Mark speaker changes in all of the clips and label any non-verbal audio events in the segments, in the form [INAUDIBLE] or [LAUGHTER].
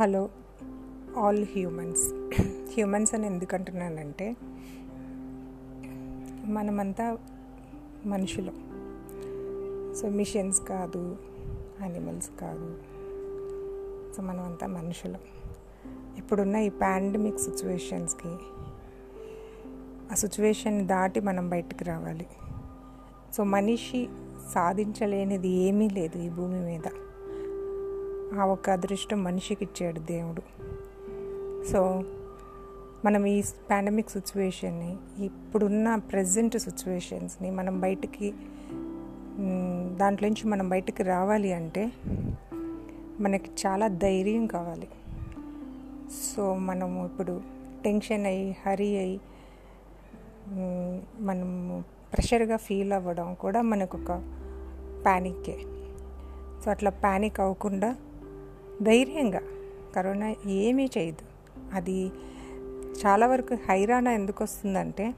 Speaker 1: Hello all humans. Humans అని ఎందుకంటున్నానంటే మనమంతా మనుషులు. సో మిషన్స్ కాదు యానిమల్స్ కాదు. సో మనమంతా మనుషులు. ఇప్పుడున్న ఈ పాండమిక్ సిచ్యువేషన్స్కి ఆ సిచ్యువేషన్ దాటి మనం బయటకు రావాలి. సో మనిషి సాధించలేనిది ఏమీ లేదు ఈ భూమి మీద. ఆ ఒక్క అదృష్టం మనిషికి ఇచ్చాడు దేవుడు. సో మనం ఈ పాండమిక్ సిచ్యువేషన్ని ఇప్పుడున్న ప్రజెంట్ సిచ్యువేషన్స్ని మనం బయటికి దాంట్లోంచి మనం బయటికి రావాలి అంటే మనకి చాలా ధైర్యం కావాలి. సో మనము ఇప్పుడు టెన్షన్ అయ్యి హరీ అయ్యి మనము ప్రెషర్గా ఫీల్ అవ్వడం కూడా మనకు ఒక ప్యానిక్కే సో అట్లా ప్యానిక్ అవ్వకుండా ధైర్యంగా. కరోనా ఏమీ చేయదు. అది చాలా వరకు హైరాణ ఎందుకు వస్తుందంటే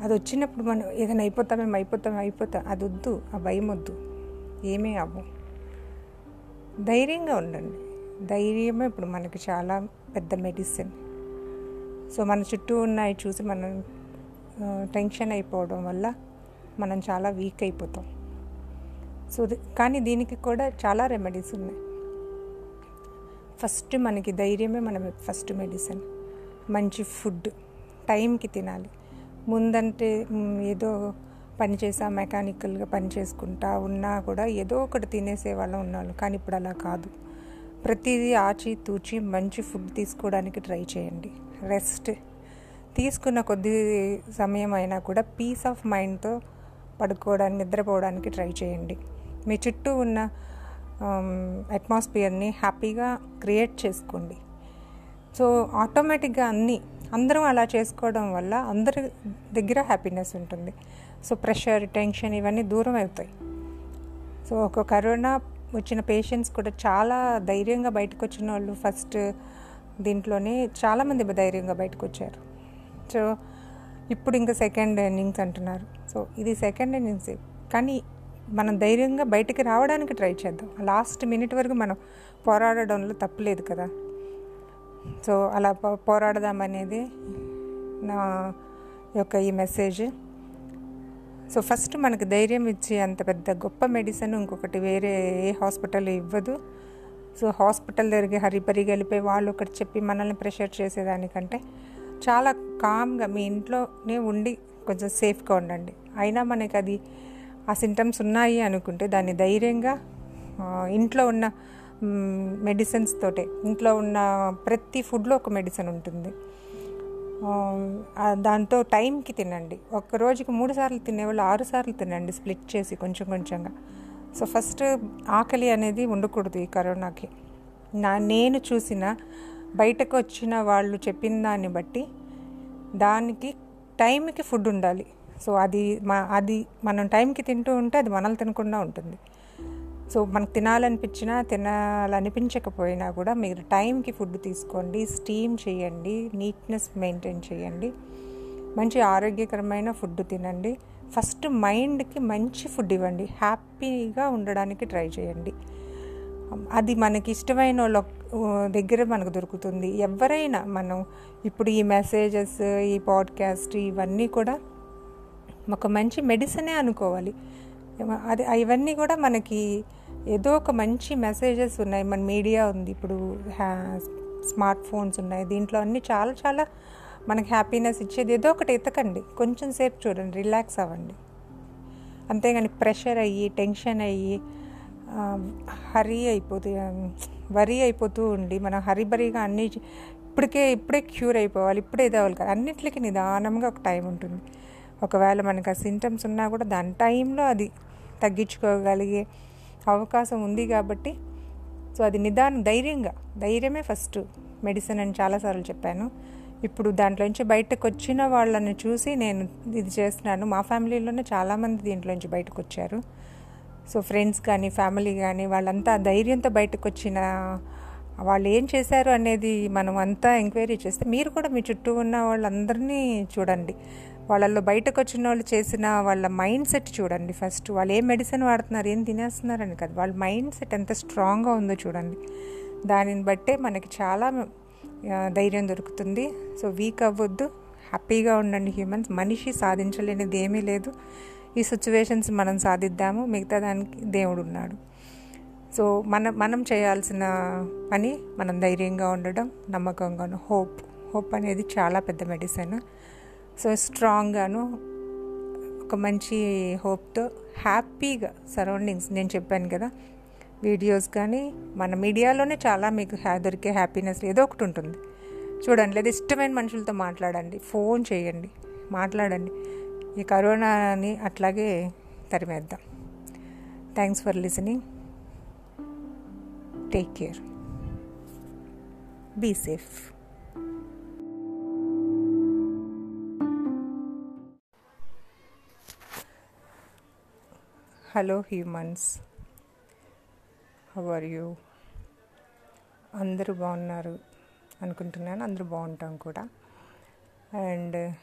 Speaker 1: అది వచ్చినప్పుడు మనం ఏదైనా అయిపోతామేమో అయిపోతాం అయిపోతాం అది వద్దు ఆ భయం వద్దు ఏమీ అవ్వు ధైర్యంగా ఉండండి. ధైర్యమే ఇప్పుడు మనకి చాలా పెద్ద మెడిసిన్. సో మన చుట్టూ ఉన్నాయి చూసి మనం టెన్షన్ అయిపోవడం వల్ల మనం చాలా వీక్ అయిపోతాం. సో కానీ దీనికి కూడా చాలా రెమెడీస్ ఉన్నాయి. ఫస్ట్ మనకి ధైర్యమే మన ఫస్ట్ మెడిసిన్ మంచి ఫుడ్ టైంకి తినాలి. ముందంటే ఏదో పని చేసా మెకానికల్గా పని చేసుకుంటా ఉన్నా కూడా ఏదో ఒకటి తినేసే వాళ్ళం ఉన్నాళ్ళు కానీ ఇప్పుడు అలా కాదు. ప్రతిదీ ఆచి తూచి మంచి ఫుడ్ తీసుకోవడానికి ట్రై చేయండి. రెస్ట్. తీసుకున్న కొద్ది సమయం అయినా కూడా పీస్ ఆఫ్ మైండ్తో పడుకోవడానికి నిద్రపోవడానికి ట్రై చేయండి. మీ చుట్టూ ఉన్న అట్మాస్ఫియర్ని హ్యాపీగా క్రియేట్ చేసుకోండి. సో ఆటోమేటిక్గా అన్నీ అందరం అలా చేసుకోవడం వల్ల అందరి దగ్గర హ్యాపీనెస్ ఉంటుంది. సో ప్రెషర్ టెన్షన్ ఇవన్నీ దూరం అవుతాయి. సో ఒక కరోనా వచ్చిన పేషెంట్స్ కూడా చాలా ధైర్యంగా బయటకు వచ్చిన వాళ్ళు ఫస్ట్ దీంట్లోనే చాలామంది ధైర్యంగా బయటకు వచ్చారు సో ఇప్పుడు ఇంకా సెకండ్ ఇన్నింగ్స్ అంటున్నారు. సో ఇది సెకండ్ ఇన్నింగ్స్ కానీ మనం ధైర్యంగా బయటికి రావడానికి ట్రై చేద్దాం. లాస్ట్ మినిట్ వరకు మనం పోరాడడంలో తప్పులేదు కదా. సో అలా పోరాడదామనేది నా యొక్క ఈ మెసేజ్. సో ఫస్ట్ మనకు ధైర్యం ఇచ్చి అంత పెద్ద గొప్ప మెడిసిన్ ఇంకొకటి వేరే ఏ హాస్పిటల్ ఇవ్వదు. సో హాస్పిటల్ దగ్గరికి హరిపరి వెళ్ళిపోయి వాళ్ళు ఒకటి చెప్పి మనల్ని ప్రెషర్ చేసేదానికంటే చాలా కామ్గా మీ ఇంట్లోనే ఉండి కొంచెం సేఫ్గా ఉండండి. అయినా మనకి అది ఆ సింటమ్స్ ఉన్నాయి అనుకుంటే దాన్ని ధైర్యంగా ఇంట్లో ఉన్న మెడిసిన్స్ తోటే ఇంట్లో ఉన్న ప్రతి ఫుడ్లో ఒక మెడిసిన్ ఉంటుంది. దాంతో టైంకి తినండి. ఒక రోజుకి మూడు సార్లు తినేవాళ్ళు ఆరు సార్లు తినండి స్ప్లిట్ చేసి కొంచెం కొంచెంగా. సో ఫస్ట్ ఆకలి అనేది ఉండకూడదు ఈ కరోనాకి. నా నేను చూసిన బయటకు వచ్చిన వాళ్ళు చెప్పిన దాన్ని బట్టి దానికి టైంకి ఫుడ్ ఉండాలి. సో అది మా అది మనం టైంకి తింటూ ఉంటే అది మనల్ని తినకుండా ఉంటుంది. సో మనకు తినాలనిపించినా తినాలనిపించకపోయినా కూడా మీరు టైంకి ఫుడ్ తీసుకోండి స్టీమ్ చేయండి నీట్నెస్ మెయింటైన్ చేయండి మంచి ఆరోగ్యకరమైన ఫుడ్ తినండి. ఫస్ట్ మైండ్కి మంచి ఫుడ్ ఇవ్వండి హ్యాపీగా ఉండడానికి ట్రై చేయండి. అది మనకి ఇష్టమైన వాళ్ళ దగ్గర మనకు దొరుకుతుంది. ఎవరైనా మనం ఇప్పుడు ఈ మెసేజెస్ ఈ పాడ్కాస్ట్ ఇవన్నీ కూడా ఒక మంచి మెడిసినే అనుకోవాలి. అది ఇవన్నీ కూడా మనకి ఏదో ఒక మంచి మెసేజెస్ ఉన్నాయి. మన మీడియా ఉంది. ఇప్పుడు స్మార్ట్ ఫోన్స్ ఉన్నాయి. దీంట్లో అన్నీ చాలా చాలా మనకి హ్యాపీనెస్ ఇచ్చేది ఏదో ఒకటి ఎతకండి. కొంచెం సేపు చూడండి. రిలాక్స్ అవ్వండి. అంతేగాని ప్రెషర్ అయ్యి టెన్షన్ అయ్యి హరీ అయిపోతూ వరీ అయిపోతూ ఉండి మనం హరిబరిగా అన్నీ ఇప్పటికే ఇప్పుడే క్యూర్ అయిపోవాలి. ఇప్పుడే ఇది అవ్వాలి కదా అన్నింటికి నిదానంగా ఒక టైం ఉంటుంది. ఒకవేళ మనకు ఆ సింటమ్స్ ఉన్నా కూడా దాని టైంలో అది తగ్గించుకోగలిగే అవకాశం ఉంది కాబట్టి. సో అది నిదానం ధైర్యంగా ధైర్యమే ఫస్ట్ మెడిసిన్ అని చాలాసార్లు చెప్పాను. ఇప్పుడు దాంట్లోంచి బయటకు వచ్చిన వాళ్ళని చూసి నేను ఇది చేస్తున్నాను. మా ఫ్యామిలీలోనే చాలామంది దీంట్లోంచి బయటకు వచ్చారు సో ఫ్రెండ్స్ కానీ ఫ్యామిలీ కానీ వాళ్ళంతా ధైర్యంతో బయటకు వచ్చిన వాళ్ళు ఏం చేశారు అనేది మనం అంతా ఎంక్వైరీ చేస్తే మీరు కూడా మీ చుట్టూ ఉన్న వాళ్ళందరినీ చూడండి. వాళ్ళల్లో బయటకు వచ్చిన వాళ్ళు చేసిన వాళ్ళ మైండ్ సెట్ చూడండి ఫస్ట్. వాళ్ళు ఏం మెడిసిన్ వాడుతున్నారు ఏం తినేస్తున్నారని కదా. వాళ్ళ మైండ్ సెట్ ఎంత స్ట్రాంగ్గా ఉందో చూడండి. దానిని బట్టే మనకి చాలా ధైర్యం దొరుకుతుంది. సో వీక్ అవ్వద్దు. హ్యాపీగా ఉండండి హ్యూమన్స్. మనిషి సాధించలేనిది ఏమీ లేదు. ఈ సిచ్యువేషన్స్ మనం సాధిద్దాము. మిగతా దానికి దేవుడు ఉన్నాడు సో మన మనం చేయాల్సిన పని మనం ధైర్యంగా ఉండడం నమ్మకంగాను. హోప్. హోప్ అనేది చాలా పెద్ద మెడిసిన్. సో స్ట్రాంగ్గాను ఒక మంచి హోప్తో హ్యాపీగా సరౌండింగ్స్ నేను చెప్పాను కదా వీడియోస్ కానీ మన మీడియాలోనే చాలా మీకు హ్యా దొరికే హ్యాపీనెస్ ఏదో ఒకటి ఉంటుంది. చూడండి లేదా ఇష్టమైన మనుషులతో మాట్లాడండి ఫోన్ చేయండి మాట్లాడండి. ఈ కరోనాని అట్లాగే తరిమేద్దాం. Thanks for listening take care be safe hello humans how are you అందరూ బాగున్నారు అనుకుంటున్నాను. అందరూ బాగుంటాం కూడా. అండ్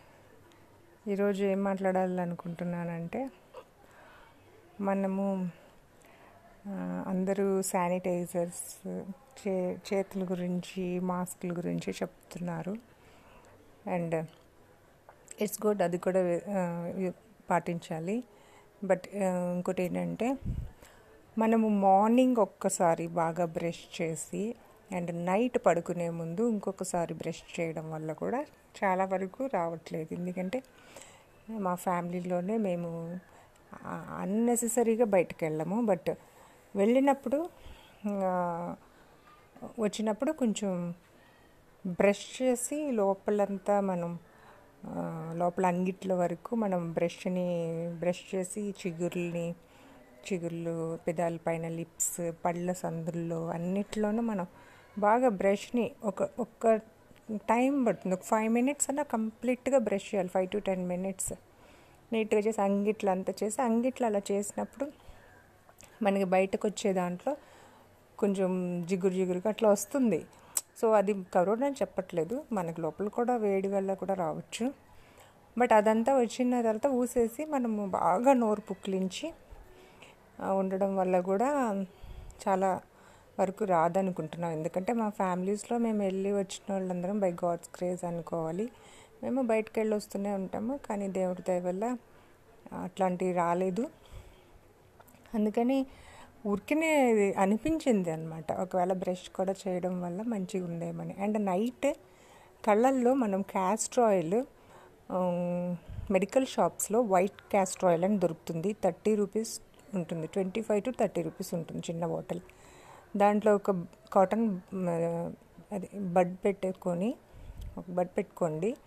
Speaker 1: ఈరోజు ఏం మాట్లాడాలనుకుంటున్నానంటే మనము అందరూ శానిటైజర్స్ చే చేతుల గురించి మాస్కుల గురించి చెప్తున్నారు. అండ్ ఇట్స్ గుడ్ అది కూడా పాటించాలి. బట్ ఇంకోటి ఏంటంటే మనము మార్నింగ్ ఒక్కసారి బాగా బ్రష్ చేసి అండ్ నైట్ పడుకునే ముందు ఇంకొకసారి బ్రష్ చేయడం వల్ల కూడా చాలా వరకు రావట్లేదు. ఎందుకంటే మా ఫ్యామిలీలోనే మేము అన్నెసెసరీగా బయటకు వెళ్ళము. బట్ వెళ్ళినప్పుడు వచ్చినప్పుడు కొంచెం బ్రష్ చేసి లోపలంతా మనం లోపల అంగిట్ల వరకు మనం బ్రష్ని బ్రష్ చేసి చిగుర్లని చిగుర్లు పెదాల పైన లిప్స్ పళ్ళ సందుల్లో అన్నిట్లోనూ మనం బాగా బ్రష్ని ఒక ఒక్క టైం పడుతుంది. ఒక ఫైవ్ మినిట్స్ అన్న కంప్లీట్గా బ్రష్ చేయాలి. Five to ten minutes. నీట్గా చేసి అంగిట్లు అంతా చేసి అంగిట్లు అలా చేసినప్పుడు మనకి బయటకు వచ్చే దాంట్లో కొంచెం జిగురు జిగురుగా అట్లా వస్తుంది. సో అది కరోడ్ అని చెప్పట్లేదు. మనకి లోపల కూడా వేడి వల్ల కూడా రావచ్చు. బట్ అదంతా వచ్చిన తర్వాత ఊసేసి మనము బాగా నోరు పుక్కిలించి ఉండడం వల్ల కూడా చాలా వరకు రాదనుకుంటున్నాం. ఎందుకంటే మా ఫ్యామిలీస్లో మేము వెళ్ళి వచ్చిన వాళ్ళందరం బై గాడ్స్ క్రేజ్ అనుకోవాలి. మేము బయటకు వెళ్ళి వస్తూనే ఉంటాము కానీ దేవుడి దయ వల్ల అట్లాంటివి రాలేదు. అందుకని ఊరికనే అనిపించింది అనమాట ఒకవేళ బ్రష్ కూడా చేయడం వల్ల మంచిగా ఉండేమని అండ్ నైట్ కళ్ళల్లో మనం క్యాస్టర్ ఆయిల్ మెడికల్ షాప్స్లో వైట్ క్యాస్టర్ ఆయిల్ అని దొరుకుతుంది. థర్టీ రూపీస్ ఉంటుంది. Twenty five to thirty rupees ఉంటుంది చిన్న బాటిల్. దాంట్లో ఒక కాటన్ అది బడ్ పెట్టుకొని ఒక బడ్ పెట్టుకోండి.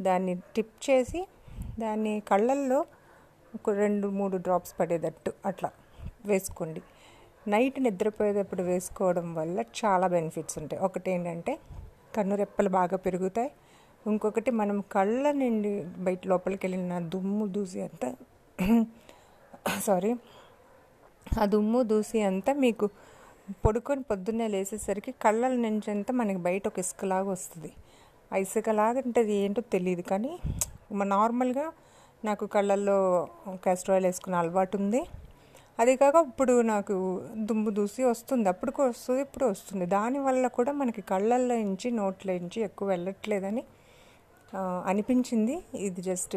Speaker 1: దాన్ని టిప్ చేసి దాన్ని కళ్ళల్లో ఒక రెండు మూడు డ్రాప్స్ పడేటట్టు అట్లా. వేసుకోండి. నైట్ నిద్రపోయేటప్పుడు వేసుకోవడం వల్ల చాలా బెనిఫిట్స్ ఉంటాయి. ఒకటి ఏంటంటే కన్ను రెప్పలు బాగా పెరుగుతాయి. ఇంకొకటి మనం కళ్ళ నుండి బయట లోపలికి వెళ్ళిన దుమ్ము దూసి అంతా [COUGHS] సారీ ఆ దుమ్ము దూసి అంతా మీకు పడుకొని పొద్దున్నే లేసేసరికి కళ్ళ నుంచి అంతా మనకి బయట ఒక ఇసుకలాగా వస్తుంది. ఆ ఇసుకలాగా అంటే అది ఏంటో తెలియదు కానీ నార్మల్గా నాకు కళ్ళల్లో క్యాస్టర్ ఆయిల్ వేసుకునే అలవాటు ఉంది. అది కాక ఇప్పుడు నాకు దుమ్ము దూసి వస్తుంది. అప్పుడు వస్తుంది ఇప్పుడు వస్తుంది. దానివల్ల కూడా మనకి కళ్ళల్లో నుంచి నోట్ల నుంచి ఎక్కువ వెళ్ళట్లేదని అనిపించింది. ఇది జస్ట్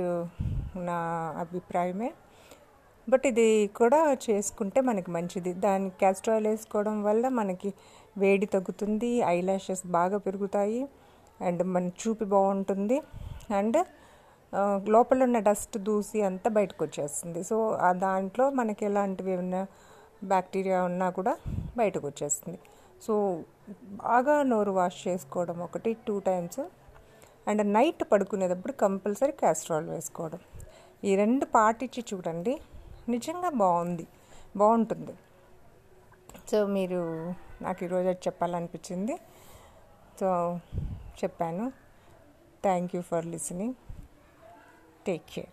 Speaker 1: నా అభిప్రాయమే. బట్ ఇది కూడా చేసుకుంటే మనకి మంచిది. దాని క్యాస్టర్ ఆయిల్ వేసుకోవడం వల్ల మనకి వేడి తగ్గుతుంది ఐలాషెస్ బాగా పెరుగుతాయి అండ్ మన చూపు బాగుంటుంది. అండ్ లోపల ఉన్న డస్ట్ దూసి అంతా బయటకు వచ్చేస్తుంది సో ఆ దాంట్లో మనకి ఎలాంటివి ఏమైనా బ్యాక్టీరియా ఉన్నా కూడా బయటకు వచ్చేస్తుంది సో బాగా నోరు వాష్ చేసుకోవడం ఒకటి టూ టైమ్స్. అండ్ నైట్ పడుకునేటప్పుడు కంపల్సరీ క్యాస్ట్రాల్ వేసుకోవడం. ఈ రెండు పాటించి చూడండి. నిజంగా బాగుంది. బాగుంటుంది. సో మీరు నాకు ఈరోజు అది చెప్పాలనిపించింది. సో చెప్పాను. Thank you for listening. Take care